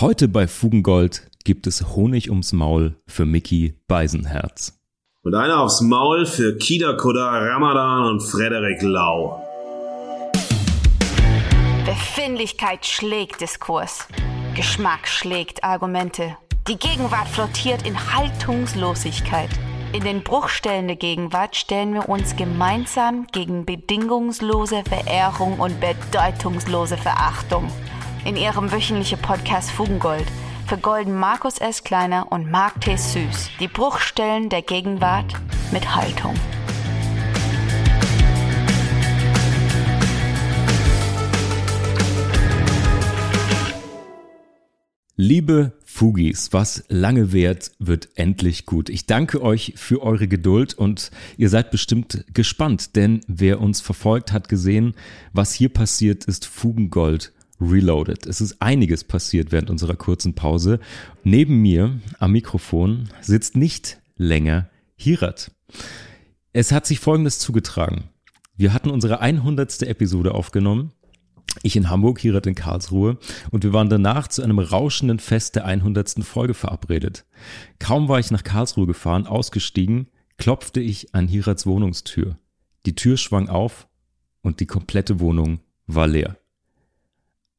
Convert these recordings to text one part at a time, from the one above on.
Heute bei Fugengold gibt es Honig ums Maul für Mickey Beisenherz. Und einer aufs Maul für Kida Koda Ramadan und Frederik Lau. Befindlichkeit schlägt Diskurs. Geschmack schlägt Argumente. Die Gegenwart flottiert in Haltungslosigkeit. In den Bruchstellen der Gegenwart stellen wir uns gemeinsam gegen bedingungslose Verehrung und bedeutungslose Verachtung in ihrem wöchentlichen Podcast Fugengold vergolden Markus S. Kleiner und Mark T. Süß die Bruchstellen der Gegenwart mit Haltung. Liebe Fugis, was lange währt, wird endlich gut. Ich danke euch für eure Geduld und ihr seid bestimmt gespannt, denn wer uns verfolgt, hat gesehen, was hier passiert ist Fugengold Reloaded. Es ist einiges passiert während unserer kurzen Pause. Neben mir am Mikrofon sitzt nicht länger Hirat. Es hat sich Folgendes zugetragen. Wir hatten unsere 100. Episode aufgenommen. Ich in Hamburg, Hirat in Karlsruhe und wir waren danach zu einem rauschenden Fest der 100. Folge verabredet. Kaum war ich nach Karlsruhe gefahren, ausgestiegen, klopfte ich an Hirats Wohnungstür. Die Tür schwang auf und die komplette Wohnung war leer.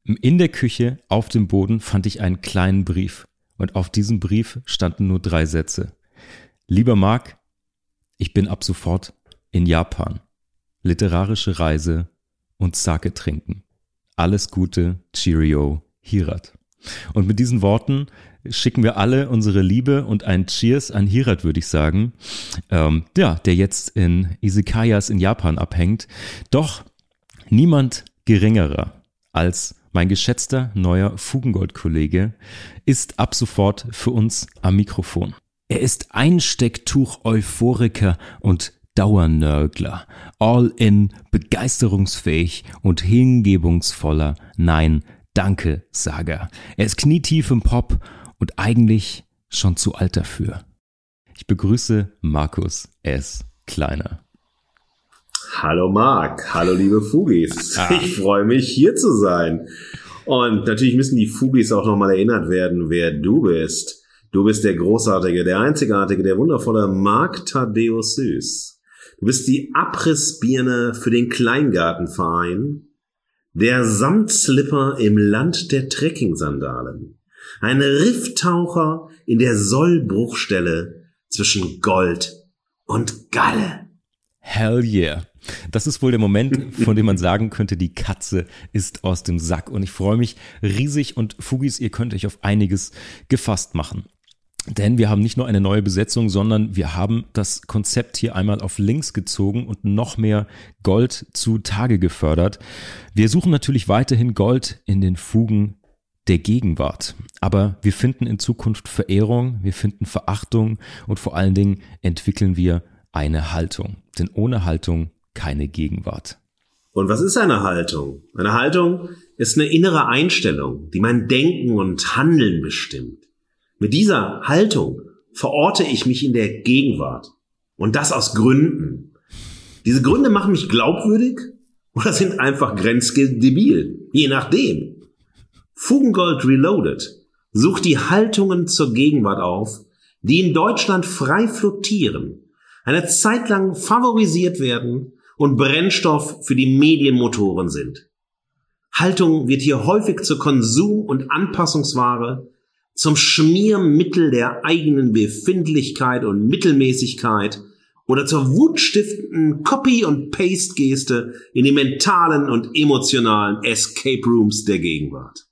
In der Küche auf dem Boden fand ich einen kleinen Brief und auf diesem Brief standen nur drei Sätze. Lieber Mark, ich bin ab sofort in Japan. Literarische Reise und Sake trinken. Alles Gute, Cheerio, Hirat. Und mit diesen Worten schicken wir alle unsere Liebe und ein Cheers an Hirat, würde ich sagen. Ähm, ja, der jetzt in Isekayas in Japan abhängt. Doch niemand geringerer als mein geschätzter neuer Fugengold-Kollege ist ab sofort für uns am Mikrofon. Er ist Einstecktuch-Euphoriker und Dauernörgler, all in, begeisterungsfähig und hingebungsvoller Nein, danke, Sager. Er ist knietief im Pop und eigentlich schon zu alt dafür. Ich begrüße Markus S. Kleiner. Hallo Marc, hallo liebe Fugis. Ah. Ich freue mich hier zu sein. Und natürlich müssen die Fugis auch nochmal erinnert werden, wer du bist. Du bist der großartige, der einzigartige, der wundervolle Marc Thaddeus Süß. Du bist die Abrissbirne für den Kleingartenverein, der Samtslipper im Land der Trekkingsandalen, ein Rifftaucher in der Sollbruchstelle zwischen Gold und Galle. Hell yeah. Das ist wohl der Moment, von dem man sagen könnte, die Katze ist aus dem Sack. Und ich freue mich riesig und Fugis, ihr könnt euch auf einiges gefasst machen. Denn wir haben nicht nur eine neue Besetzung, sondern wir haben das Konzept hier einmal auf links gezogen und noch mehr Gold zu Tage gefördert. Wir suchen natürlich weiterhin Gold in den Fugen der Gegenwart. Aber wir finden in Zukunft Verehrung, wir finden Verachtung und vor allen Dingen entwickeln wir eine Haltung. Denn ohne Haltung keine Gegenwart. Und was ist eine Haltung? Eine Haltung ist eine innere Einstellung, die mein Denken und Handeln bestimmt. Mit dieser Haltung verorte ich mich in der Gegenwart. Und das aus Gründen. Diese Gründe machen mich glaubwürdig oder sind einfach grenzdebil. Je nachdem. Fugengold Reloaded sucht die Haltungen zur Gegenwart auf, die in Deutschland frei flottieren, eine Zeit lang favorisiert werden und Brennstoff für die Medienmotoren sind. Haltung wird hier häufig zur Konsum- und Anpassungsware, zum Schmiermittel der eigenen Befindlichkeit und Mittelmäßigkeit oder zur wutstiftenden Copy- und Paste-Geste in die mentalen und emotionalen Escape Rooms der Gegenwart.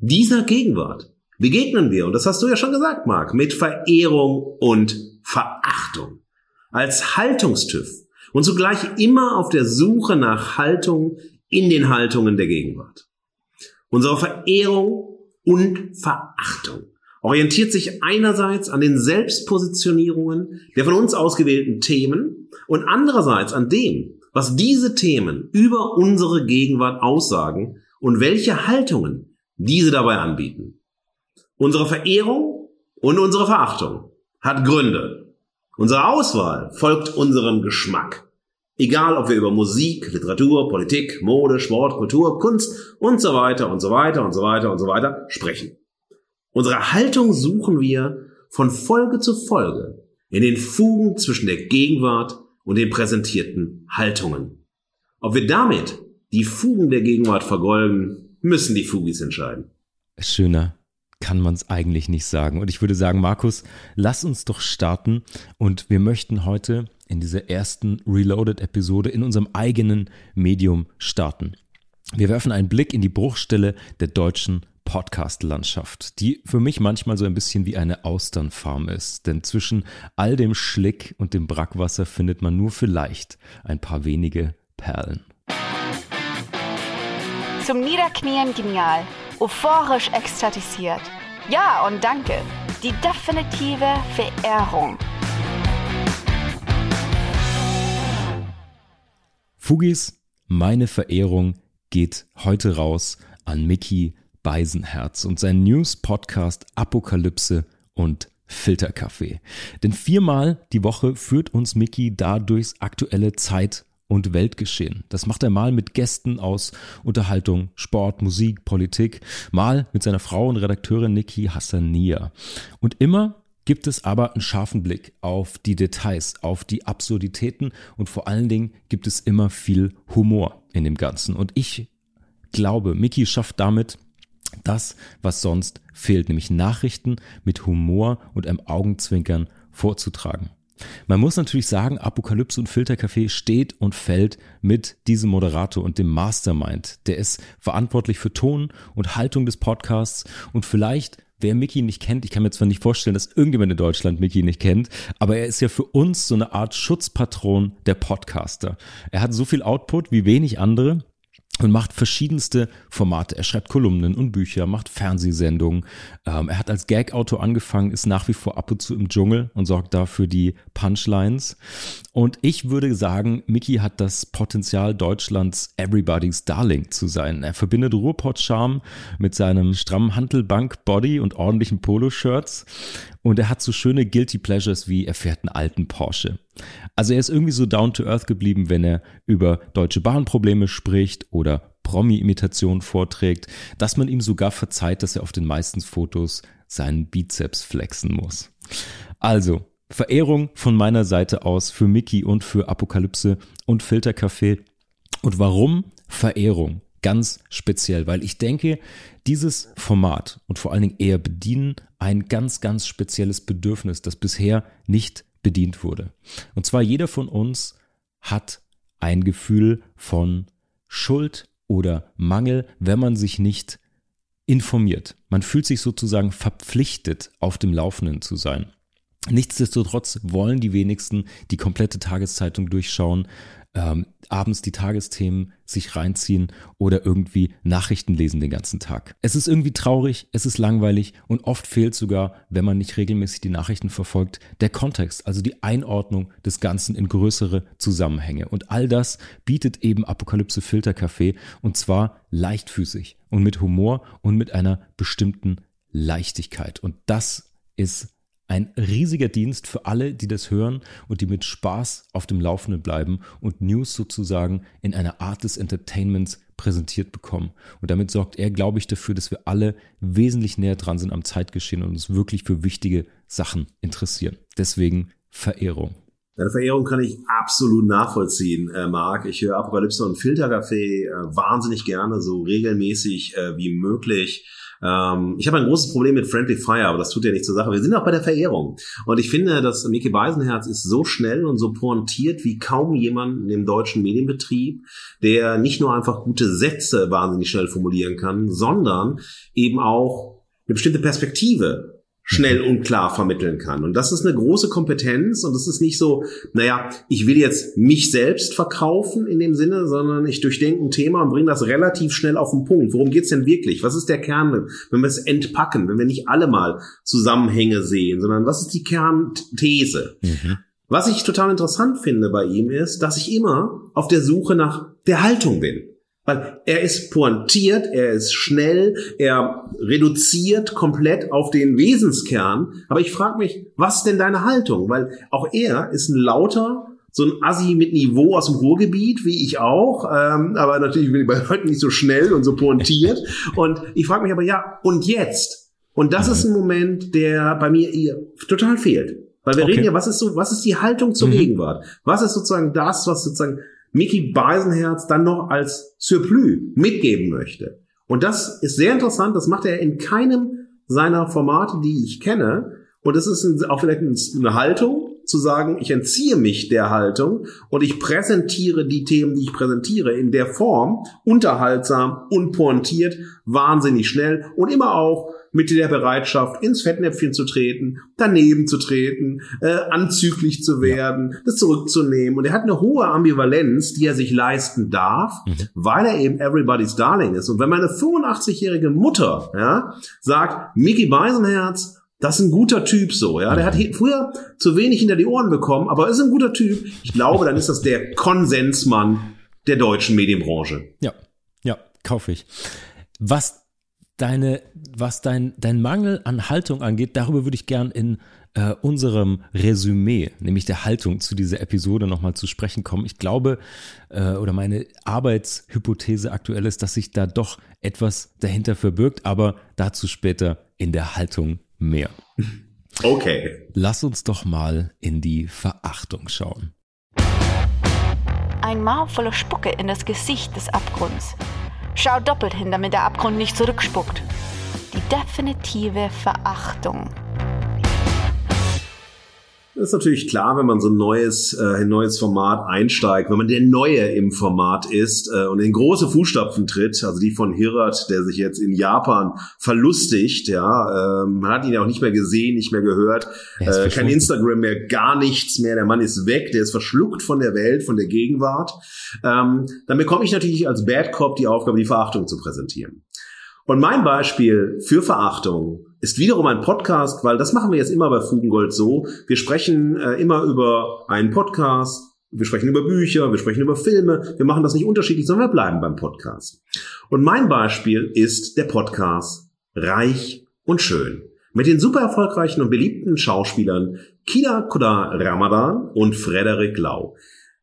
Dieser Gegenwart begegnen wir, und das hast du ja schon gesagt, Marc, mit Verehrung und Verachtung. Als Haltungstüv und zugleich immer auf der Suche nach Haltung in den Haltungen der Gegenwart. Unsere Verehrung und Verachtung orientiert sich einerseits an den Selbstpositionierungen der von uns ausgewählten Themen und andererseits an dem, was diese Themen über unsere Gegenwart aussagen und welche Haltungen diese dabei anbieten. Unsere Verehrung und unsere Verachtung hat Gründe. Unsere Auswahl folgt unserem Geschmack. Egal, ob wir über Musik, Literatur, Politik, Mode, Sport, Kultur, Kunst und so weiter und so weiter und so weiter und so weiter sprechen. Unsere Haltung suchen wir von Folge zu Folge in den Fugen zwischen der Gegenwart und den präsentierten Haltungen. Ob wir damit die Fugen der Gegenwart vergolden, müssen die Fugis entscheiden. Schöner kann man es eigentlich nicht sagen. Und ich würde sagen, Markus, lass uns doch starten. Und wir möchten heute in dieser ersten Reloaded-Episode in unserem eigenen Medium starten. Wir werfen einen Blick in die Bruchstelle der deutschen Podcast-Landschaft, die für mich manchmal so ein bisschen wie eine Austernfarm ist. Denn zwischen all dem Schlick und dem Brackwasser findet man nur vielleicht ein paar wenige Perlen. Zum Niederknien genial, euphorisch ekstatisiert. Ja und danke. Die definitive Verehrung. Fugis, meine Verehrung geht heute raus an Mickey Beisenherz und sein News-Podcast Apokalypse und Filterkaffee. Denn viermal die Woche führt uns Mickey da durchs aktuelle Zeit- und Weltgeschehen. Das macht er mal mit Gästen aus Unterhaltung, Sport, Musik, Politik, mal mit seiner Frau und Redakteurin Niki Hassania. Und immer gibt es aber einen scharfen Blick auf die Details, auf die Absurditäten und vor allen Dingen gibt es immer viel Humor in dem Ganzen. Und ich glaube, Mickey schafft damit das, was sonst fehlt, nämlich Nachrichten mit Humor und einem Augenzwinkern vorzutragen. Man muss natürlich sagen, Apokalypse und Filtercafé steht und fällt mit diesem Moderator und dem Mastermind. Der ist verantwortlich für Ton und Haltung des Podcasts und vielleicht Wer Mickey nicht kennt, ich kann mir zwar nicht vorstellen, dass irgendjemand in Deutschland Mickey nicht kennt, aber er ist ja für uns so eine Art Schutzpatron der Podcaster. Er hat so viel Output wie wenig andere und macht verschiedenste Formate. Er schreibt Kolumnen und Bücher, macht Fernsehsendungen. Ähm, er hat als Gag-Autor angefangen, ist nach wie vor ab und zu im Dschungel und sorgt dafür die Punchlines. Und ich würde sagen, Mickey hat das Potenzial, Deutschlands Everybody's Darling zu sein. Er verbindet Ruhrpott-Charme mit seinem strammen Hantelbank-Body und ordentlichen Poloshirts. Und er hat so schöne Guilty Pleasures wie er fährt einen alten Porsche. Also er ist irgendwie so down to earth geblieben, wenn er über deutsche Bahnprobleme spricht oder Promi-Imitationen vorträgt, dass man ihm sogar verzeiht, dass er auf den meisten Fotos seinen Bizeps flexen muss. Also, Verehrung von meiner Seite aus für Mickey und für Apokalypse und Filtercafé. Und warum Verehrung? Ganz speziell, weil ich denke, dieses Format und vor allen Dingen eher bedienen ein ganz, ganz spezielles Bedürfnis, das bisher nicht bedient wurde. Und zwar jeder von uns hat ein Gefühl von Schuld oder Mangel, wenn man sich nicht informiert. Man fühlt sich sozusagen verpflichtet, auf dem Laufenden zu sein. Nichtsdestotrotz wollen die wenigsten die komplette Tageszeitung durchschauen, ähm, abends die Tagesthemen sich reinziehen oder irgendwie Nachrichten lesen den ganzen Tag. Es ist irgendwie traurig, es ist langweilig und oft fehlt sogar, wenn man nicht regelmäßig die Nachrichten verfolgt, der Kontext, also die Einordnung des Ganzen in größere Zusammenhänge. Und all das bietet eben Apokalypse Filterkaffee und zwar leichtfüßig und mit Humor und mit einer bestimmten Leichtigkeit. Und das ist ein riesiger Dienst für alle, die das hören und die mit Spaß auf dem Laufenden bleiben und News sozusagen in einer Art des Entertainments präsentiert bekommen. Und damit sorgt er, glaube ich, dafür, dass wir alle wesentlich näher dran sind am Zeitgeschehen und uns wirklich für wichtige Sachen interessieren. Deswegen Verehrung. Deine Verehrung kann ich absolut nachvollziehen, äh, Marc. Ich höre Apokalypse und Filtercafé äh, wahnsinnig gerne, so regelmäßig äh, wie möglich. Ähm, ich habe ein großes Problem mit Friendly Fire, aber das tut ja nicht zur Sache. Wir sind auch bei der Verehrung. Und ich finde, dass Mickey Beisenherz ist so schnell und so pointiert wie kaum jemand im deutschen Medienbetrieb, der nicht nur einfach gute Sätze wahnsinnig schnell formulieren kann, sondern eben auch eine bestimmte Perspektive schnell und klar vermitteln kann. Und das ist eine große Kompetenz und es ist nicht so, naja, ich will jetzt mich selbst verkaufen in dem Sinne, sondern ich durchdenke ein Thema und bringe das relativ schnell auf den Punkt. Worum geht's denn wirklich? Was ist der Kern, wenn wir es entpacken, wenn wir nicht alle mal Zusammenhänge sehen, sondern was ist die Kernthese? Mhm. Was ich total interessant finde bei ihm ist, dass ich immer auf der Suche nach der Haltung bin. Weil er ist pointiert, er ist schnell, er reduziert komplett auf den Wesenskern. Aber ich frage mich, was ist denn deine Haltung? Weil auch er ist ein lauter, so ein Assi mit Niveau aus dem Ruhrgebiet, wie ich auch. Ähm, aber natürlich bin ich bei heute nicht so schnell und so pointiert. und ich frage mich aber, ja, und jetzt? Und das ist ein Moment, der bei mir total fehlt. Weil wir okay. reden ja, was ist so, was ist die Haltung zur mhm. Gegenwart? Was ist sozusagen das, was sozusagen Mickey Beisenherz dann noch als Surplus mitgeben möchte? Und das ist sehr interessant, das macht er in keinem seiner Formate, die ich kenne. Und das ist auch vielleicht eine Haltung, zu sagen, ich entziehe mich der Haltung und ich präsentiere die Themen, die ich präsentiere, in der Form, unterhaltsam, unpointiert, wahnsinnig schnell und immer auch mit der Bereitschaft, ins Fettnäpfchen zu treten, daneben zu treten, äh, anzüglich zu werden, ja. das zurückzunehmen. Und er hat eine hohe Ambivalenz, die er sich leisten darf, mhm. weil er eben everybody's darling ist. Und wenn meine 85-jährige Mutter ja, sagt, Mickey Beisenherz, das ist ein guter Typ so, ja. Der hat früher zu wenig hinter die Ohren bekommen, aber ist ein guter Typ. Ich glaube, dann ist das der Konsensmann der deutschen Medienbranche. Ja, ja, kaufe ich. Was deine, was dein, dein Mangel an Haltung angeht, darüber würde ich gern in äh, unserem Resümee, nämlich der Haltung zu dieser Episode nochmal zu sprechen kommen. Ich glaube, äh, oder meine Arbeitshypothese aktuell ist, dass sich da doch etwas dahinter verbirgt, aber dazu später in der Haltung mehr. Okay. Lass uns doch mal in die Verachtung schauen. Ein Maul voller Spucke in das Gesicht des Abgrunds Schau doppelt hin, damit der Abgrund nicht zurückspuckt. Die definitive Verachtung. Das ist natürlich klar, wenn man so ein neues, äh, ein neues Format einsteigt, wenn man der Neue im Format ist äh, und in große Fußstapfen tritt, also die von Hirat, der sich jetzt in Japan verlustigt, ja, ähm, man hat ihn ja auch nicht mehr gesehen, nicht mehr gehört, äh, kein Instagram mehr, gar nichts mehr, der Mann ist weg, der ist verschluckt von der Welt, von der Gegenwart. Ähm, dann bekomme ich natürlich als Bad Cop die Aufgabe, die Verachtung zu präsentieren. Und mein Beispiel für Verachtung ist wiederum ein Podcast, weil das machen wir jetzt immer bei Fugengold so. Wir sprechen äh, immer über einen Podcast, wir sprechen über Bücher, wir sprechen über Filme. Wir machen das nicht unterschiedlich, sondern wir bleiben beim Podcast. Und mein Beispiel ist der Podcast Reich und Schön. Mit den super erfolgreichen und beliebten Schauspielern Kida Koda Ramadan und Frederik Lau.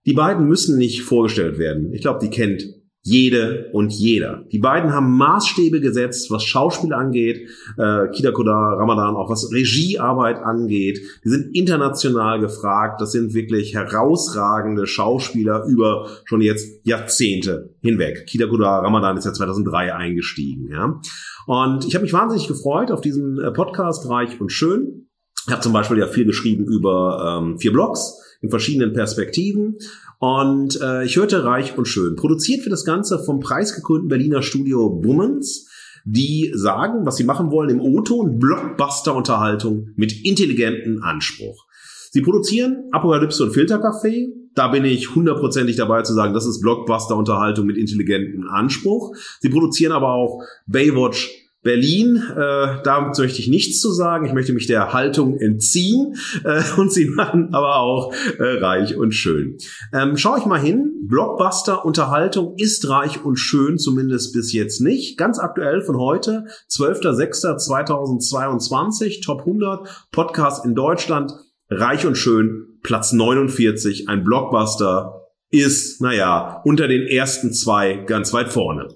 Die beiden müssen nicht vorgestellt werden. Ich glaube, die kennt jede und jeder. Die beiden haben Maßstäbe gesetzt, was Schauspiel angeht, äh, Kida Koda, Ramadan, auch was Regiearbeit angeht. Die sind international gefragt. Das sind wirklich herausragende Schauspieler über schon jetzt Jahrzehnte hinweg. Kida Koda, Ramadan ist ja 2003 eingestiegen. Ja? Und ich habe mich wahnsinnig gefreut auf diesen äh, Podcast Reich und Schön. Ich habe zum Beispiel ja viel geschrieben über ähm, vier Blogs in verschiedenen Perspektiven. Und äh, ich hörte Reich und Schön. Produziert wird das Ganze vom preisgekrönten Berliner Studio Bummens, die sagen, was sie machen wollen im O-Ton, Blockbuster-Unterhaltung mit intelligentem Anspruch. Sie produzieren Apokalypse und Filterkaffee. Da bin ich hundertprozentig dabei zu sagen, das ist Blockbuster-Unterhaltung mit intelligentem Anspruch. Sie produzieren aber auch Baywatch Berlin, äh, da möchte ich nichts zu sagen. Ich möchte mich der Haltung entziehen. Äh, und sie machen aber auch äh, reich und schön. Ähm, schau ich mal hin. Blockbuster Unterhaltung ist reich und schön, zumindest bis jetzt nicht. Ganz aktuell von heute, 12.06.2022, Top 100 Podcast in Deutschland. Reich und schön, Platz 49, ein Blockbuster ist, naja, unter den ersten zwei ganz weit vorne.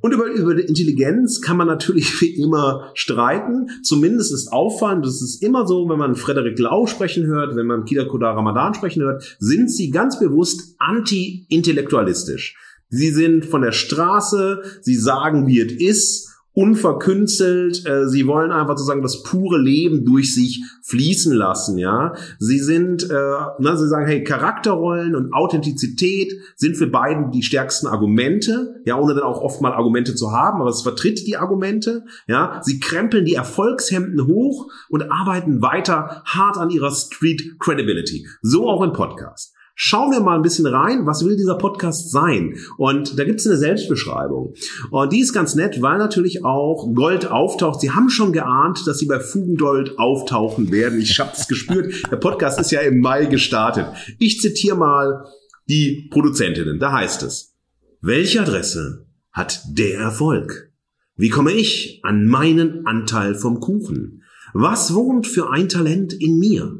Und über, über die Intelligenz kann man natürlich wie immer streiten. Zumindest ist auffallend, das ist immer so, wenn man Frederik Lau sprechen hört, wenn man Kida Kodar Ramadan sprechen hört, sind sie ganz bewusst anti-intellektualistisch. Sie sind von der Straße, sie sagen, wie es ist unverkünstelt. Äh, sie wollen einfach sozusagen das pure Leben durch sich fließen lassen. Ja, sie sind, äh, na, sie sagen, hey, Charakterrollen und Authentizität sind für beiden die stärksten Argumente. Ja, ohne dann auch oft mal Argumente zu haben, aber es vertritt die Argumente. Ja, sie krempeln die Erfolgshemden hoch und arbeiten weiter hart an ihrer Street Credibility. So auch im Podcast. Schauen wir mal ein bisschen rein, was will dieser Podcast sein? Und da gibt es eine Selbstbeschreibung. Und die ist ganz nett, weil natürlich auch Gold auftaucht. Sie haben schon geahnt, dass sie bei Fugengold auftauchen werden. Ich habe es gespürt. Der Podcast ist ja im Mai gestartet. Ich zitiere mal die Produzentinnen. Da heißt es, welche Adresse hat der Erfolg? Wie komme ich an meinen Anteil vom Kuchen? Was wohnt für ein Talent in mir?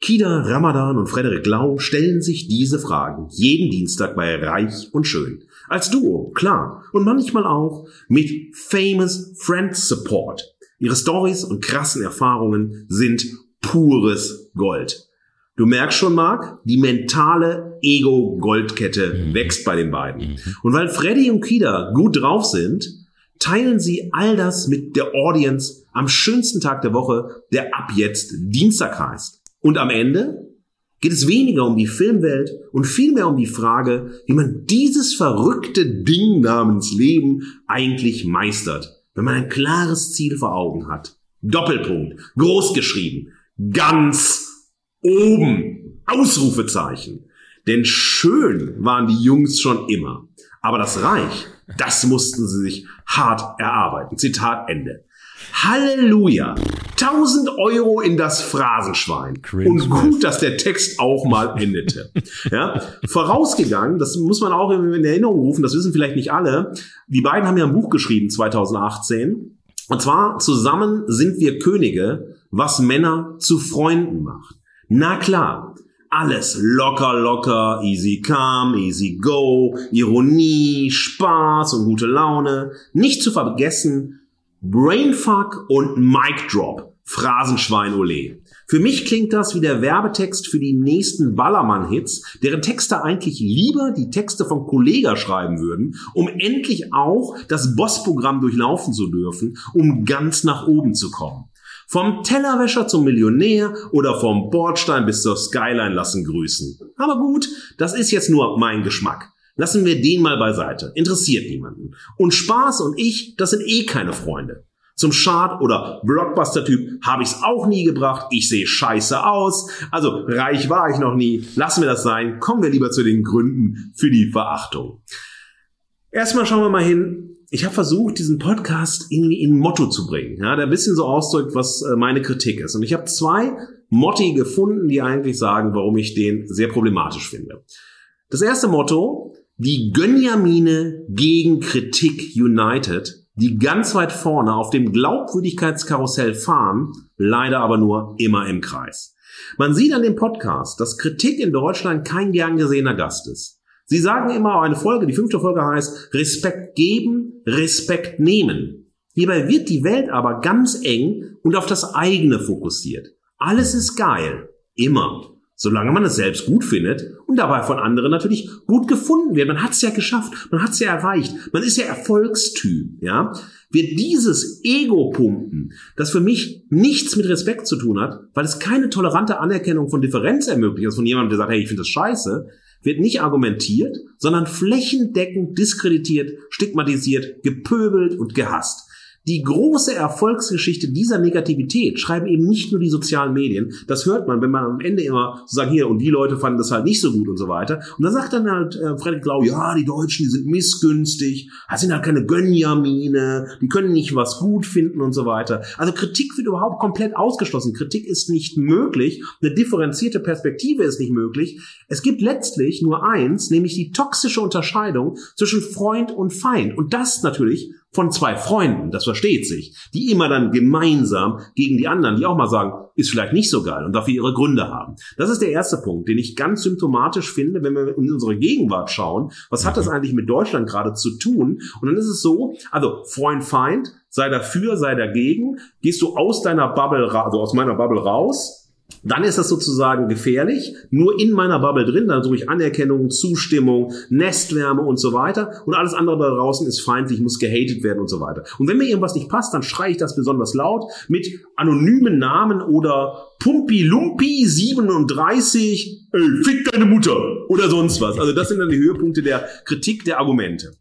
Kida Ramadan und Frederik Lau stellen sich diese Fragen jeden Dienstag bei Reich und Schön. Als Duo, klar. Und manchmal auch mit Famous Friends Support. Ihre Stories und krassen Erfahrungen sind pures Gold. Du merkst schon, Marc, die mentale Ego-Goldkette mhm. wächst bei den beiden. Mhm. Und weil Freddy und Kida gut drauf sind, teilen sie all das mit der Audience am schönsten Tag der Woche, der ab jetzt Dienstag heißt. Und am Ende geht es weniger um die Filmwelt und vielmehr um die Frage, wie man dieses verrückte Ding namens Leben eigentlich meistert, wenn man ein klares Ziel vor Augen hat. Doppelpunkt, groß geschrieben, ganz oben. Ausrufezeichen. Denn schön waren die Jungs schon immer. Aber das Reich, das mussten sie sich hart erarbeiten. Zitat Ende. Halleluja. 1000 Euro in das Phrasenschwein. Cringe und gut, dass der Text auch mal endete. ja, vorausgegangen, das muss man auch in Erinnerung rufen, das wissen vielleicht nicht alle. Die beiden haben ja ein Buch geschrieben 2018. Und zwar zusammen sind wir Könige, was Männer zu Freunden macht. Na klar, alles locker, locker, easy come, easy go, Ironie, Spaß und gute Laune. Nicht zu vergessen, Brainfuck und Mic Drop, Phrasenschwein Ole. Für mich klingt das wie der Werbetext für die nächsten Ballermann-Hits, deren Texte eigentlich lieber die Texte von Kollega schreiben würden, um endlich auch das Bossprogramm durchlaufen zu dürfen, um ganz nach oben zu kommen. Vom Tellerwäscher zum Millionär oder vom Bordstein bis zur Skyline lassen grüßen. Aber gut, das ist jetzt nur mein Geschmack. Lassen wir den mal beiseite. Interessiert niemanden. Und Spaß und ich, das sind eh keine Freunde. Zum Chart- oder Blockbuster-Typ habe ich's auch nie gebracht. Ich sehe scheiße aus. Also reich war ich noch nie. Lassen wir das sein. Kommen wir lieber zu den Gründen für die Verachtung. Erstmal schauen wir mal hin, ich habe versucht, diesen Podcast irgendwie in ein Motto zu bringen, ja, der ein bisschen so ausdrückt, was äh, meine Kritik ist. Und ich habe zwei Motti gefunden, die eigentlich sagen, warum ich den sehr problematisch finde. Das erste Motto, die Gönjamine gegen Kritik United, die ganz weit vorne auf dem Glaubwürdigkeitskarussell fahren, leider aber nur immer im Kreis. Man sieht an dem Podcast, dass Kritik in Deutschland kein gern gesehener Gast ist. Sie sagen immer, eine Folge, die fünfte Folge heißt Respekt geben, Respekt nehmen. Hierbei wird die Welt aber ganz eng und auf das eigene fokussiert. Alles ist geil. Immer. Solange man es selbst gut findet und dabei von anderen natürlich gut gefunden wird. Man hat es ja geschafft, man hat es ja erreicht, man ist ja Erfolgstyp, ja. Wird dieses Ego-Pumpen, das für mich nichts mit Respekt zu tun hat, weil es keine tolerante Anerkennung von Differenz ermöglicht, also von jemandem, der sagt, hey, ich finde das scheiße, wird nicht argumentiert, sondern flächendeckend diskreditiert, stigmatisiert, gepöbelt und gehasst. Die große Erfolgsgeschichte dieser Negativität schreiben eben nicht nur die sozialen Medien. Das hört man, wenn man am Ende immer so sagen, hier, und die Leute fanden das halt nicht so gut und so weiter. Und dann sagt dann halt äh, Frederik Lau, ja, die Deutschen, die sind missgünstig, sind halt keine Gönjamine, die können nicht was gut finden und so weiter. Also Kritik wird überhaupt komplett ausgeschlossen. Kritik ist nicht möglich. Eine differenzierte Perspektive ist nicht möglich. Es gibt letztlich nur eins, nämlich die toxische Unterscheidung zwischen Freund und Feind. Und das natürlich von zwei Freunden, das versteht sich, die immer dann gemeinsam gegen die anderen, die auch mal sagen, ist vielleicht nicht so geil und dafür ihre Gründe haben. Das ist der erste Punkt, den ich ganz symptomatisch finde, wenn wir in unsere Gegenwart schauen. Was hat das mhm. eigentlich mit Deutschland gerade zu tun? Und dann ist es so, also Freund, Feind, sei dafür, sei dagegen, gehst du aus deiner Bubble, also aus meiner Bubble raus, dann ist das sozusagen gefährlich. Nur in meiner Bubble drin, dann suche ich Anerkennung, Zustimmung, Nestwärme und so weiter. Und alles andere da draußen ist feindlich, muss gehatet werden und so weiter. Und wenn mir irgendwas nicht passt, dann schreie ich das besonders laut mit anonymen Namen oder Pumpi Lumpi 37, ey, fick deine Mutter oder sonst was. Also das sind dann die Höhepunkte der Kritik der Argumente.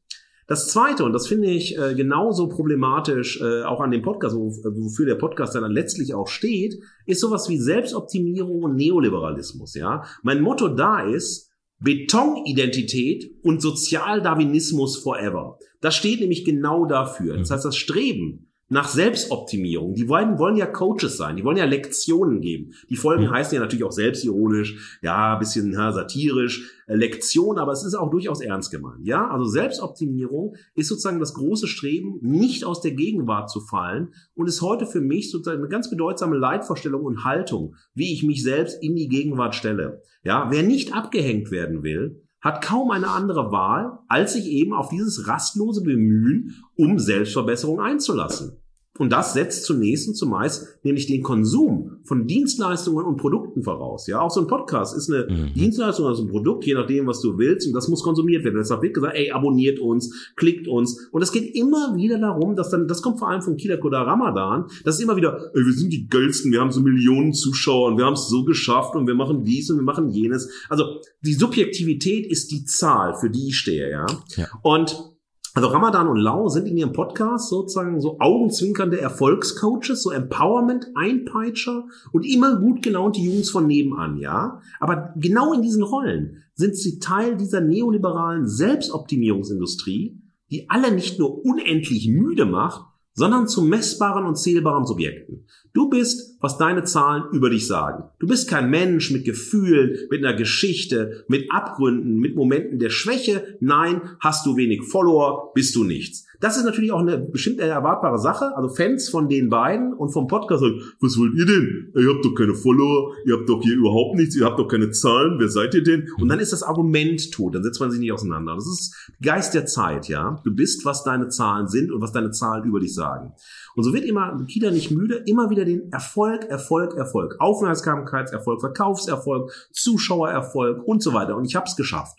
Das Zweite, und das finde ich äh, genauso problematisch, äh, auch an dem Podcast, wofür der Podcast dann letztlich auch steht, ist sowas wie Selbstoptimierung und Neoliberalismus. Ja, Mein Motto da ist, Betonidentität und Sozialdarwinismus forever. Das steht nämlich genau dafür. Das mhm. heißt, das Streben nach Selbstoptimierung. Die wollen, wollen ja Coaches sein, die wollen ja Lektionen geben. Die Folgen mhm. heißen ja natürlich auch selbstironisch, ja, bisschen ja, satirisch, äh, Lektion, aber es ist auch durchaus ernst gemeint. Ja, also Selbstoptimierung ist sozusagen das große Streben, nicht aus der Gegenwart zu fallen und ist heute für mich sozusagen eine ganz bedeutsame Leitvorstellung und Haltung, wie ich mich selbst in die Gegenwart stelle. Ja, wer nicht abgehängt werden will, hat kaum eine andere Wahl, als sich eben auf dieses rastlose Bemühen um Selbstverbesserung einzulassen. Und das setzt zunächst und zumeist nämlich den Konsum von Dienstleistungen und Produkten voraus. Ja, auch so ein Podcast ist eine mhm. Dienstleistung oder so ein Produkt, je nachdem, was du willst, und das muss konsumiert werden. Deshalb wird gesagt, ey, abonniert uns, klickt uns. Und es geht immer wieder darum, dass dann, das kommt vor allem von Kila Koda Ramadan, das ist immer wieder, ey, wir sind die geilsten, wir haben so Millionen Zuschauer und wir haben es so geschafft und wir machen dies und wir machen jenes. Also die Subjektivität ist die Zahl, für die ich stehe, ja. ja. Und also Ramadan und Lau sind in ihrem Podcast sozusagen so augenzwinkernde Erfolgscoaches, so Empowerment-Einpeitscher und immer gut gelaunte Jungs von nebenan, ja. Aber genau in diesen Rollen sind sie Teil dieser neoliberalen Selbstoptimierungsindustrie, die alle nicht nur unendlich müde macht, sondern zu messbaren und zählbaren Subjekten. Du bist, was deine Zahlen über dich sagen. Du bist kein Mensch mit Gefühlen, mit einer Geschichte, mit Abgründen, mit Momenten der Schwäche. Nein, hast du wenig Follower, bist du nichts. Das ist natürlich auch eine bestimmt erwartbare Sache. Also Fans von den beiden und vom Podcast sagen, was wollt ihr denn? Ihr habt doch keine Follower, ihr habt doch hier überhaupt nichts, ihr habt doch keine Zahlen, wer seid ihr denn? Und dann ist das Argument tot, dann setzt man sich nicht auseinander. Das ist Geist der Zeit, ja. Du bist, was deine Zahlen sind und was deine Zahlen über dich sagen. Und so wird immer Kida nicht müde, immer wieder den Erfolg, Erfolg, Erfolg, Aufmerksamkeitserfolg, Verkaufserfolg, Zuschauererfolg und so weiter. Und ich habe es geschafft.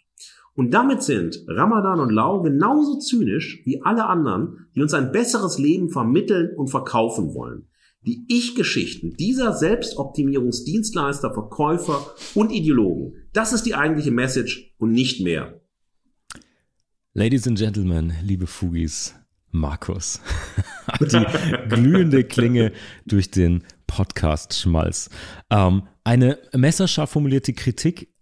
Und damit sind Ramadan und Lau genauso zynisch wie alle anderen, die uns ein besseres Leben vermitteln und verkaufen wollen. Die Ich-Geschichten dieser Selbstoptimierungsdienstleister, Verkäufer und Ideologen. Das ist die eigentliche Message und nicht mehr. Ladies and Gentlemen, liebe Fugis, Markus die glühende Klinge durch den Podcast schmalz. Ähm, eine messerscharf formulierte Kritik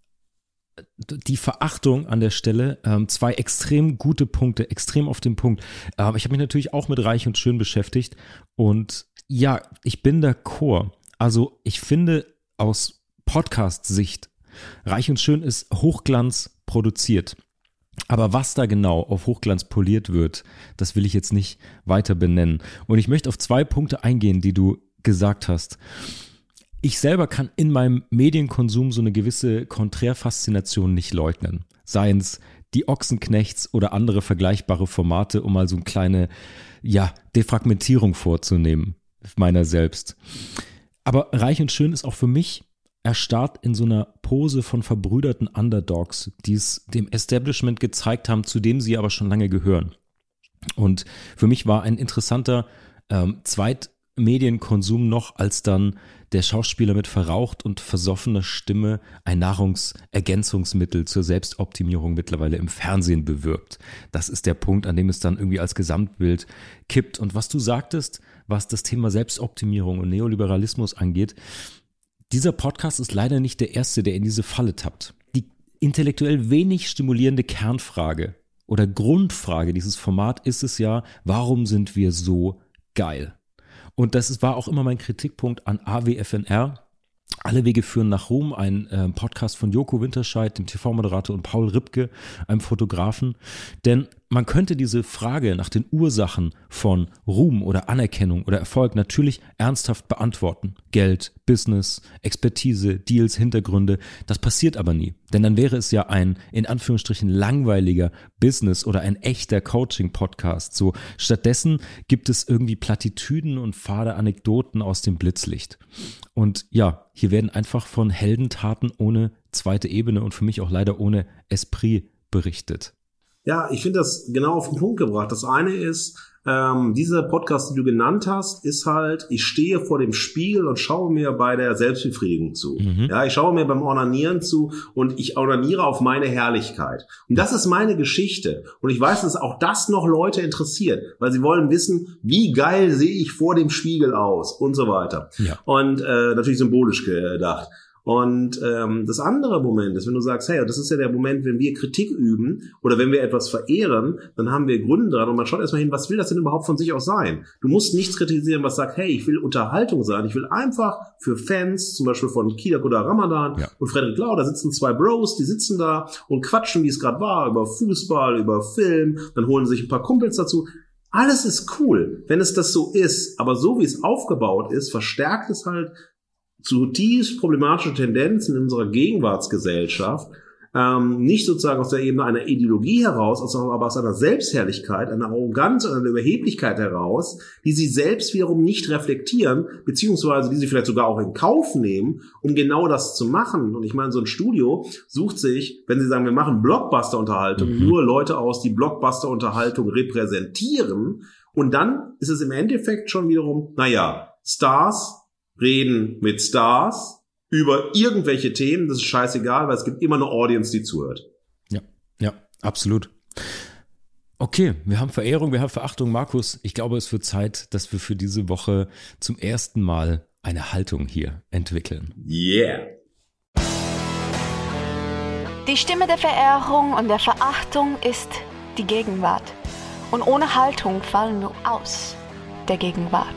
die Verachtung an der Stelle, ähm, zwei extrem gute Punkte, extrem auf den Punkt. Ähm, ich habe mich natürlich auch mit Reich und Schön beschäftigt und ja, ich bin Chor. Also ich finde aus Podcast-Sicht, Reich und Schön ist Hochglanz produziert. Aber was da genau auf Hochglanz poliert wird, das will ich jetzt nicht weiter benennen. Und ich möchte auf zwei Punkte eingehen, die du gesagt hast ich selber kann in meinem Medienkonsum so eine gewisse Konträrfaszination nicht leugnen. Seien es die Ochsenknechts oder andere vergleichbare Formate, um mal so eine kleine, ja, Defragmentierung vorzunehmen meiner selbst. Aber Reich und Schön ist auch für mich erstarrt in so einer Pose von verbrüderten Underdogs, die es dem Establishment gezeigt haben, zu dem sie aber schon lange gehören. Und für mich war ein interessanter ähm, Zweitmedienkonsum noch, als dann der Schauspieler mit verraucht und versoffener Stimme ein Nahrungsergänzungsmittel zur Selbstoptimierung mittlerweile im Fernsehen bewirbt. Das ist der Punkt, an dem es dann irgendwie als Gesamtbild kippt. Und was du sagtest, was das Thema Selbstoptimierung und Neoliberalismus angeht, dieser Podcast ist leider nicht der erste, der in diese Falle tappt. Die intellektuell wenig stimulierende Kernfrage oder Grundfrage dieses Format ist es ja, warum sind wir so geil? Und das war auch immer mein Kritikpunkt an AWFNR. Alle Wege führen nach Rom, ein äh, Podcast von Joko Winterscheid, dem TV-Moderator, und Paul Ripke, einem Fotografen. Denn man könnte diese Frage nach den Ursachen von Ruhm oder Anerkennung oder Erfolg natürlich ernsthaft beantworten. Geld, Business, Expertise, Deals, Hintergründe. Das passiert aber nie. Denn dann wäre es ja ein in Anführungsstrichen langweiliger Business oder ein echter Coaching-Podcast. So stattdessen gibt es irgendwie Plattitüden und fade Anekdoten aus dem Blitzlicht. Und ja, hier werden einfach von Heldentaten ohne zweite Ebene und für mich auch leider ohne Esprit berichtet. Ja, ich finde das genau auf den Punkt gebracht. Das eine ist, ähm, dieser Podcast, den du genannt hast, ist halt, ich stehe vor dem Spiegel und schaue mir bei der Selbstbefriedigung zu. Mhm. Ja, ich schaue mir beim Ornanieren zu und ich ornaniere auf meine Herrlichkeit. Und das ist meine Geschichte. Und ich weiß, dass auch das noch Leute interessiert, weil sie wollen wissen, wie geil sehe ich vor dem Spiegel aus und so weiter. Ja. Und äh, natürlich symbolisch gedacht. Und ähm, das andere Moment ist, wenn du sagst, hey, das ist ja der Moment, wenn wir Kritik üben oder wenn wir etwas verehren, dann haben wir Gründe dran und man schaut erstmal hin, was will das denn überhaupt von sich aus sein? Du musst nichts kritisieren, was sagt, hey, ich will Unterhaltung sein, ich will einfach für Fans, zum Beispiel von Kida Koda Ramadan ja. und Frederik Lau, da sitzen zwei Bros, die sitzen da und quatschen, wie es gerade war, über Fußball, über Film, dann holen sich ein paar Kumpels dazu. Alles ist cool, wenn es das so ist, aber so wie es aufgebaut ist, verstärkt es halt zutiefst problematische Tendenzen in unserer Gegenwartsgesellschaft, ähm, nicht sozusagen aus der Ebene einer Ideologie heraus, sondern aber aus einer Selbstherrlichkeit, einer Arroganz und einer Überheblichkeit heraus, die sie selbst wiederum nicht reflektieren, beziehungsweise die sie vielleicht sogar auch in Kauf nehmen, um genau das zu machen. Und ich meine, so ein Studio sucht sich, wenn sie sagen, wir machen Blockbuster-Unterhaltung, mhm. nur Leute aus, die Blockbuster-Unterhaltung repräsentieren. Und dann ist es im Endeffekt schon wiederum, naja, Stars reden mit Stars über irgendwelche Themen, das ist scheißegal, weil es gibt immer eine Audience, die zuhört. Ja, ja, absolut. Okay, wir haben Verehrung, wir haben Verachtung. Markus, ich glaube, es wird Zeit, dass wir für diese Woche zum ersten Mal eine Haltung hier entwickeln. Yeah. Die Stimme der Verehrung und der Verachtung ist die Gegenwart. Und ohne Haltung fallen wir aus der Gegenwart.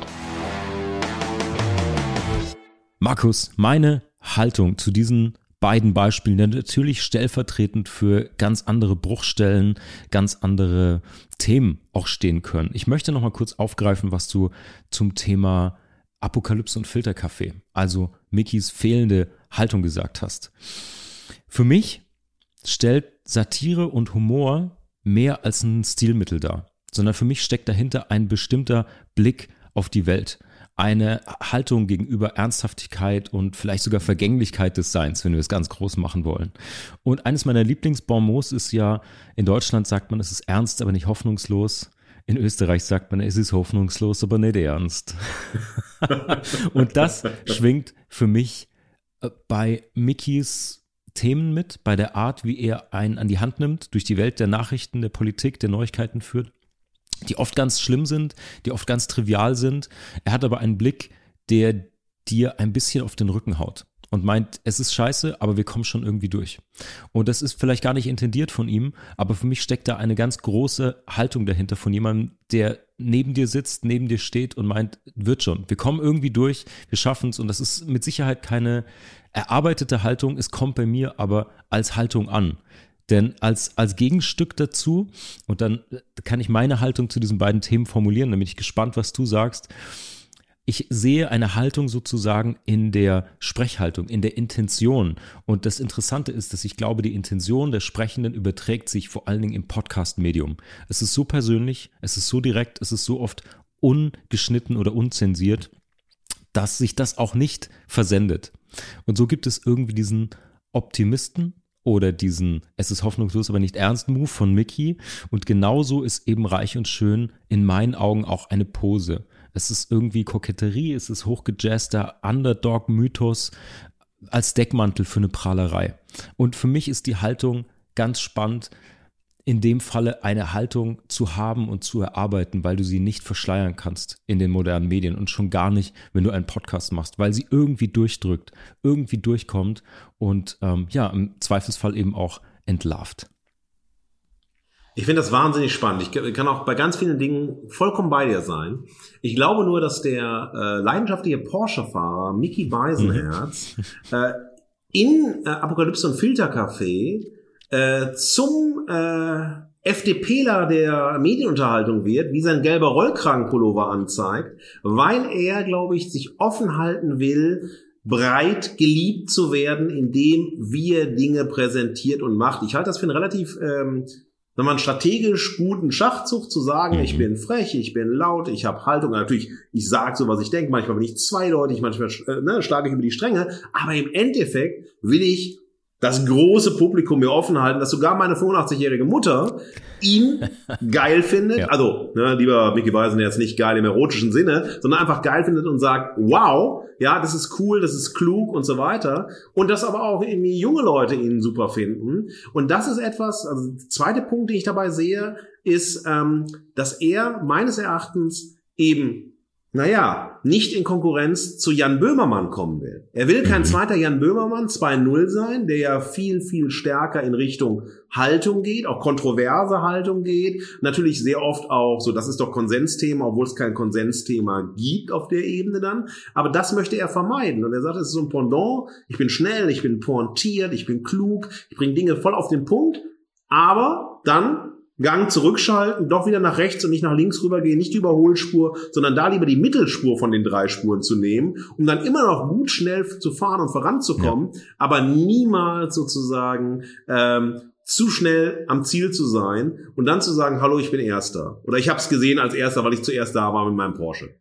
Markus, meine Haltung zu diesen beiden Beispielen, natürlich stellvertretend für ganz andere Bruchstellen, ganz andere Themen auch stehen können. Ich möchte noch mal kurz aufgreifen, was du zum Thema Apokalypse und Filterkaffee, also Mickys fehlende Haltung gesagt hast. Für mich stellt Satire und Humor mehr als ein Stilmittel dar, sondern für mich steckt dahinter ein bestimmter Blick auf die Welt eine Haltung gegenüber Ernsthaftigkeit und vielleicht sogar Vergänglichkeit des Seins, wenn wir es ganz groß machen wollen. Und eines meiner Lieblingsbonmots ist ja, in Deutschland sagt man, es ist ernst, aber nicht hoffnungslos. In Österreich sagt man, es ist hoffnungslos, aber nicht ernst. und das schwingt für mich äh, bei Mickeys Themen mit, bei der Art, wie er einen an die Hand nimmt, durch die Welt der Nachrichten, der Politik, der Neuigkeiten führt die oft ganz schlimm sind, die oft ganz trivial sind. Er hat aber einen Blick, der dir ein bisschen auf den Rücken haut und meint, es ist scheiße, aber wir kommen schon irgendwie durch. Und das ist vielleicht gar nicht intendiert von ihm, aber für mich steckt da eine ganz große Haltung dahinter von jemandem, der neben dir sitzt, neben dir steht und meint, wird schon. Wir kommen irgendwie durch, wir schaffen es und das ist mit Sicherheit keine erarbeitete Haltung, es kommt bei mir aber als Haltung an. Denn als, als Gegenstück dazu, und dann kann ich meine Haltung zu diesen beiden Themen formulieren, damit ich gespannt, was du sagst. Ich sehe eine Haltung sozusagen in der Sprechhaltung, in der Intention. Und das Interessante ist, dass ich glaube, die Intention der Sprechenden überträgt sich vor allen Dingen im Podcast-Medium. Es ist so persönlich, es ist so direkt, es ist so oft ungeschnitten oder unzensiert, dass sich das auch nicht versendet. Und so gibt es irgendwie diesen Optimisten, oder diesen Es ist hoffnungslos, aber nicht ernst Move von Mickey. Und genauso ist eben reich und schön in meinen Augen auch eine Pose. Es ist irgendwie Koketterie, es ist hochgejazzter Underdog-Mythos als Deckmantel für eine Prahlerei. Und für mich ist die Haltung ganz spannend, in dem Falle eine Haltung zu haben und zu erarbeiten, weil du sie nicht verschleiern kannst in den modernen Medien und schon gar nicht, wenn du einen Podcast machst, weil sie irgendwie durchdrückt, irgendwie durchkommt und ähm, ja, im Zweifelsfall eben auch entlarvt. Ich finde das wahnsinnig spannend. Ich kann auch bei ganz vielen Dingen vollkommen bei dir sein. Ich glaube nur, dass der äh, leidenschaftliche Porsche-Fahrer Mickey Beisenherz mhm. äh, in äh, Apokalypse und Filtercafé äh, zum äh, FDPler der Medienunterhaltung wird, wie sein gelber Rollkragenpullover anzeigt, weil er, glaube ich, sich offen halten will, breit geliebt zu werden, indem wir Dinge präsentiert und macht. Ich halte das für einen relativ ähm, wenn man strategisch guten Schachzug zu sagen, mhm. ich bin frech, ich bin laut, ich habe Haltung. Natürlich, ich sage so, was ich denke. Manchmal bin ich zweideutig, manchmal äh, ne, schlage ich über die Stränge. Aber im Endeffekt will ich das große Publikum mir offen halten, dass sogar meine 85-jährige Mutter ihn geil findet. Ja. Also, ne, lieber Mickey Weisen jetzt nicht geil im erotischen Sinne, sondern einfach geil findet und sagt, wow, ja, das ist cool, das ist klug und so weiter. Und dass aber auch irgendwie junge Leute ihn super finden. Und das ist etwas, also der zweite Punkt, den ich dabei sehe, ist, ähm, dass er meines Erachtens eben naja, nicht in Konkurrenz zu Jan Böhmermann kommen will. Er will kein mhm. zweiter Jan Böhmermann 2.0 sein, der ja viel, viel stärker in Richtung Haltung geht, auch kontroverse Haltung geht. Natürlich sehr oft auch so, das ist doch Konsensthema, obwohl es kein Konsensthema gibt auf der Ebene dann. Aber das möchte er vermeiden. Und er sagt, es ist so ein Pendant. Ich bin schnell, ich bin pointiert, ich bin klug, ich bringe Dinge voll auf den Punkt. Aber dann Gang zurückschalten, doch wieder nach rechts und nicht nach links rübergehen, nicht die Überholspur, sondern da lieber die Mittelspur von den drei Spuren zu nehmen, um dann immer noch gut schnell zu fahren und voranzukommen, ja. aber niemals sozusagen ähm, zu schnell am Ziel zu sein und dann zu sagen, hallo, ich bin Erster. Oder ich habe es gesehen als Erster, weil ich zuerst da war mit meinem Porsche.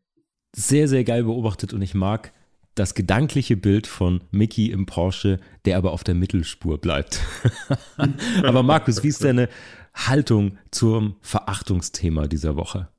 Sehr, sehr geil beobachtet und ich mag das gedankliche Bild von Mickey im Porsche, der aber auf der Mittelspur bleibt. aber Markus, wie ist deine Haltung zum Verachtungsthema dieser Woche?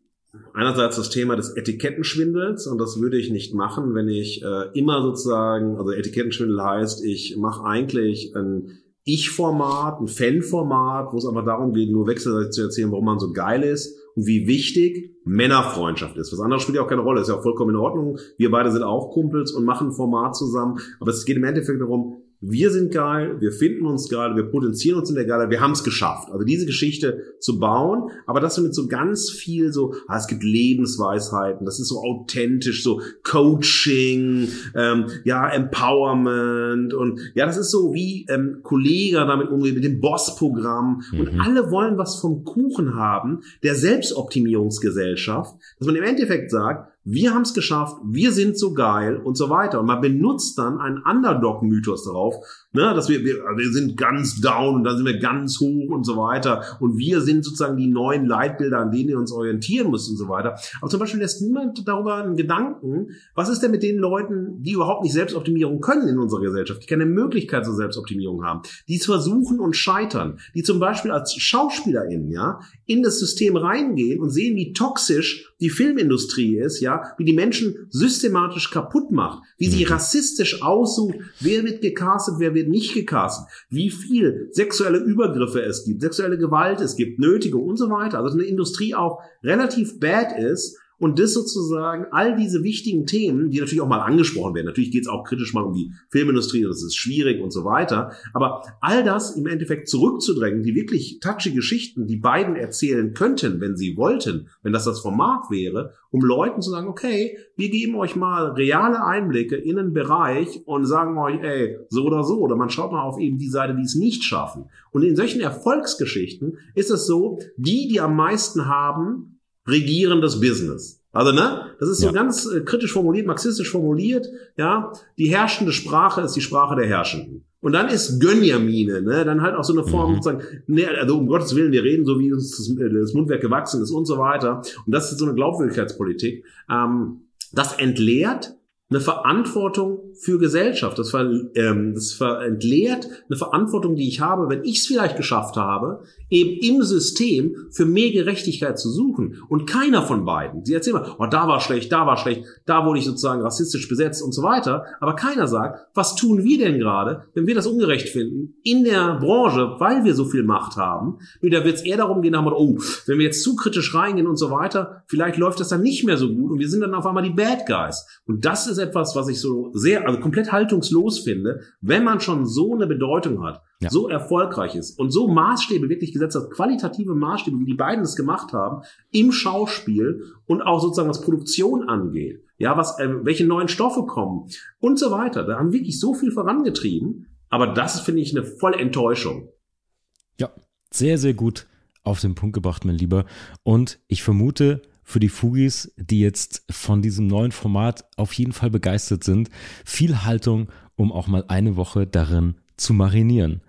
Einerseits das Thema des Etikettenschwindels und das würde ich nicht machen, wenn ich äh, immer sozusagen, also Etikettenschwindel heißt, ich mache eigentlich ein Ich-Format, ein Fan-Format, wo es aber darum geht, nur wechselseitig zu erzählen, warum man so geil ist und wie wichtig Männerfreundschaft ist. Was anderes spielt ja auch keine Rolle, ist ja auch vollkommen in Ordnung. Wir beide sind auch Kumpels und machen ein Format zusammen, aber es geht im Endeffekt darum, wir sind geil, wir finden uns geil, wir potenzieren uns in der Geilheit, wir haben es geschafft. Also diese Geschichte zu bauen, aber das mit so ganz viel so, ah, es gibt Lebensweisheiten, das ist so authentisch, so Coaching, ähm, ja, Empowerment und ja, das ist so wie ähm, Kollege damit umgeht, mit dem Boss-Programm mhm. und alle wollen was vom Kuchen haben, der Selbstoptimierungsgesellschaft, dass man im Endeffekt sagt, wir haben es geschafft, wir sind so geil und so weiter. Und man benutzt dann einen Underdog-Mythos darauf, ne, dass wir, wir, wir sind ganz down und dann sind wir ganz hoch und so weiter. Und wir sind sozusagen die neuen Leitbilder, an denen wir uns orientieren müssen und so weiter. Aber zum Beispiel lässt niemand darüber einen Gedanken, was ist denn mit den Leuten, die überhaupt nicht Selbstoptimierung können in unserer Gesellschaft, die keine Möglichkeit zur Selbstoptimierung haben, die es versuchen und scheitern, die zum Beispiel als SchauspielerInnen, ja, in das System reingehen und sehen, wie toxisch die Filmindustrie ist, ja, wie die Menschen systematisch kaputt macht, wie sie mhm. rassistisch aussucht, wer wird gecastet, wer wird nicht gecastet, wie viel sexuelle Übergriffe es gibt, sexuelle Gewalt es gibt, Nötigung und so weiter. Also eine Industrie auch relativ bad ist und das sozusagen, all diese wichtigen Themen, die natürlich auch mal angesprochen werden, natürlich geht es auch kritisch mal um die Filmindustrie, das ist schwierig und so weiter, aber all das im Endeffekt zurückzudrängen, die wirklich touchy Geschichten, die beiden erzählen könnten, wenn sie wollten, wenn das das Format wäre, um Leuten zu sagen, okay, wir geben euch mal reale Einblicke in einen Bereich und sagen euch, ey, so oder so, oder man schaut mal auf eben die Seite, die es nicht schaffen. Und in solchen Erfolgsgeschichten ist es so, die, die am meisten haben, regieren das Business. Also, ne? Das ist so ja. ganz äh, kritisch formuliert, marxistisch formuliert, ja. Die herrschende Sprache ist die Sprache der Herrschenden. Und dann ist Gönjamine, ne, dann halt auch so eine Form, mhm. sozusagen, ne, also um Gottes Willen, wir reden so, wie uns das, äh, das Mundwerk gewachsen ist und so weiter. Und das ist so eine Glaubwürdigkeitspolitik. Ähm, das entleert eine Verantwortung für Gesellschaft. Das, ver, ähm, das entleert eine Verantwortung, die ich habe, wenn ich es vielleicht geschafft habe, eben im System für mehr Gerechtigkeit zu suchen. Und keiner von beiden, sie erzählen mal, oh, da war schlecht, da war schlecht, da wurde ich sozusagen rassistisch besetzt und so weiter. Aber keiner sagt, was tun wir denn gerade, wenn wir das ungerecht finden in der Branche, weil wir so viel Macht haben. Und da wird es eher darum gehen, oh, wenn wir jetzt zu kritisch reingehen und so weiter, vielleicht läuft das dann nicht mehr so gut und wir sind dann auf einmal die Bad Guys. Und das ist etwas, was ich so sehr, also komplett haltungslos finde, wenn man schon so eine Bedeutung hat, ja. so erfolgreich ist und so Maßstäbe wirklich gesetzt hat, qualitative Maßstäbe, wie die beiden es gemacht haben, im Schauspiel und auch sozusagen was Produktion angeht, ja, was, äh, welche neuen Stoffe kommen und so weiter. Da haben wirklich so viel vorangetrieben, aber das finde ich eine volle Enttäuschung. Ja, sehr, sehr gut auf den Punkt gebracht, mein Lieber. Und ich vermute, für die Fugis, die jetzt von diesem neuen Format auf jeden Fall begeistert sind. Viel Haltung, um auch mal eine Woche darin zu marinieren.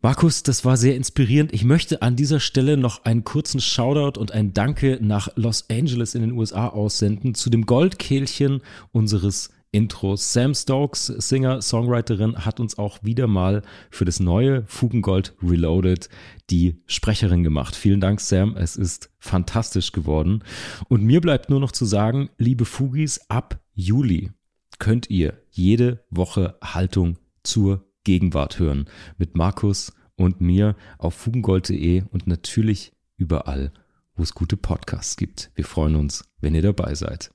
Markus, das war sehr inspirierend. Ich möchte an dieser Stelle noch einen kurzen Shoutout und ein Danke nach Los Angeles in den USA aussenden zu dem Goldkehlchen unseres Intros. Sam Stokes, Singer, Songwriterin, hat uns auch wieder mal für das neue Fugengold Reloaded die Sprecherin gemacht. Vielen Dank, Sam. Es ist fantastisch geworden. Und mir bleibt nur noch zu sagen, liebe Fugis, ab Juli könnt ihr jede Woche Haltung zur Gegenwart hören. Mit Markus und mir auf fugengold.de und natürlich überall, wo es gute Podcasts gibt. Wir freuen uns, wenn ihr dabei seid.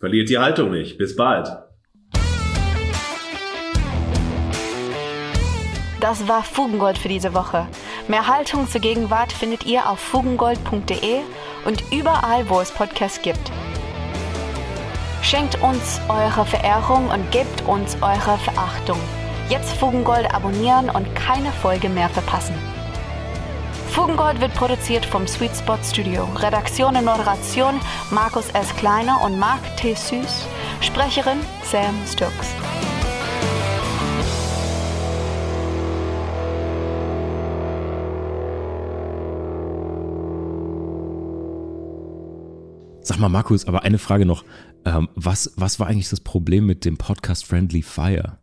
Verliert die Haltung nicht. Bis bald. Das war Fugengold für diese Woche. Mehr Haltung zur Gegenwart findet ihr auf fugengold.de und überall, wo es Podcasts gibt. Schenkt uns eure Verehrung und gebt uns eure Verachtung. Jetzt Fugengold abonnieren und keine Folge mehr verpassen. Fugengold wird produziert vom Sweet Spot Studio. Redaktion und Moderation Markus S. Kleiner und Marc T. Süß. Sprecherin Sam Stokes. Sag mal, Markus, aber eine Frage noch. Ähm, was, was war eigentlich das Problem mit dem Podcast Friendly Fire?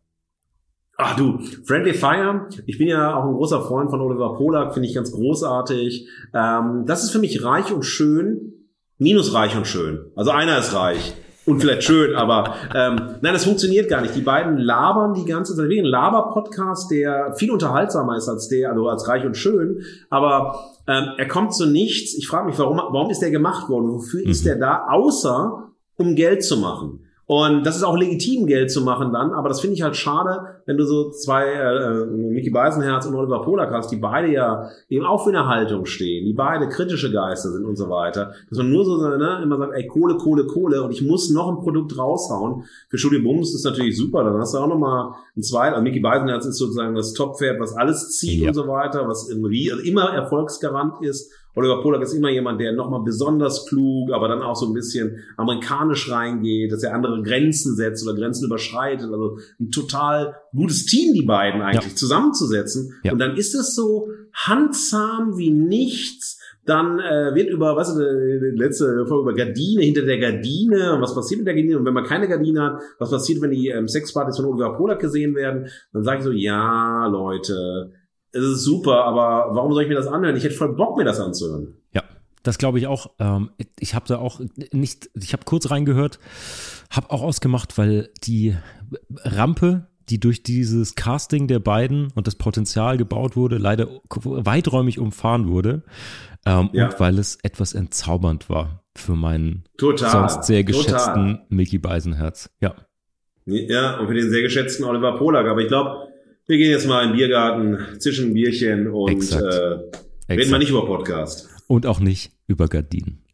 Ach du, Friendly Fire, ich bin ja auch ein großer Freund von Oliver Polak, finde ich ganz großartig. Ähm, das ist für mich reich und schön, minus reich und schön. Also einer ist reich und vielleicht schön, aber ähm, nein, das funktioniert gar nicht. Die beiden labern die ganze Zeit. Ein Laber-Podcast, der viel unterhaltsamer ist als der, also als reich und schön, aber ähm, er kommt zu nichts. Ich frage mich, warum, warum ist der gemacht worden? Wofür mhm. ist der da, außer um Geld zu machen? Und das ist auch legitim, Geld zu machen dann, aber das finde ich halt schade, wenn du so zwei, äh, Mickey Beisenherz und Oliver Polak hast, die beide ja eben auch für eine Haltung stehen, die beide kritische Geister sind und so weiter, dass man nur so ne, immer sagt, ey, Kohle, Kohle, Kohle und ich muss noch ein Produkt raushauen. Für Studio Bums ist natürlich super, dann hast du auch nochmal ein zweites, also Mickey Beisenherz ist sozusagen das Top-Pferd, was alles zieht ja. und so weiter, was irgendwie also immer Erfolgsgarant ist Oliver Polak ist immer jemand, der nochmal besonders klug, aber dann auch so ein bisschen amerikanisch reingeht, dass er andere Grenzen setzt oder Grenzen überschreitet. Also ein total gutes Team, die beiden eigentlich ja. zusammenzusetzen. Ja. Und dann ist es so handsam wie nichts. Dann äh, wird über, was ist die letzte Folge über Gardine, hinter der Gardine und was passiert mit der Gardine und wenn man keine Gardine hat, was passiert, wenn die ähm, Sexpartys von Oliver Polak gesehen werden, dann sage ich so, ja, Leute, es ist super, aber warum soll ich mir das anhören? Ich hätte voll Bock, mir das anzuhören. Ja, das glaube ich auch. Ähm, ich habe da auch nicht, ich habe kurz reingehört, habe auch ausgemacht, weil die Rampe, die durch dieses Casting der beiden und das Potenzial gebaut wurde, leider weiträumig umfahren wurde. Ähm, ja. Und weil es etwas entzaubernd war für meinen total, sonst sehr geschätzten total. Mickey Beisenherz. Ja. Ja, und für den sehr geschätzten Oliver Polak. Aber ich glaube, wir gehen jetzt mal in den Biergarten, zischen ein Bierchen und äh, reden mal nicht über Podcast. Und auch nicht über Gardinen.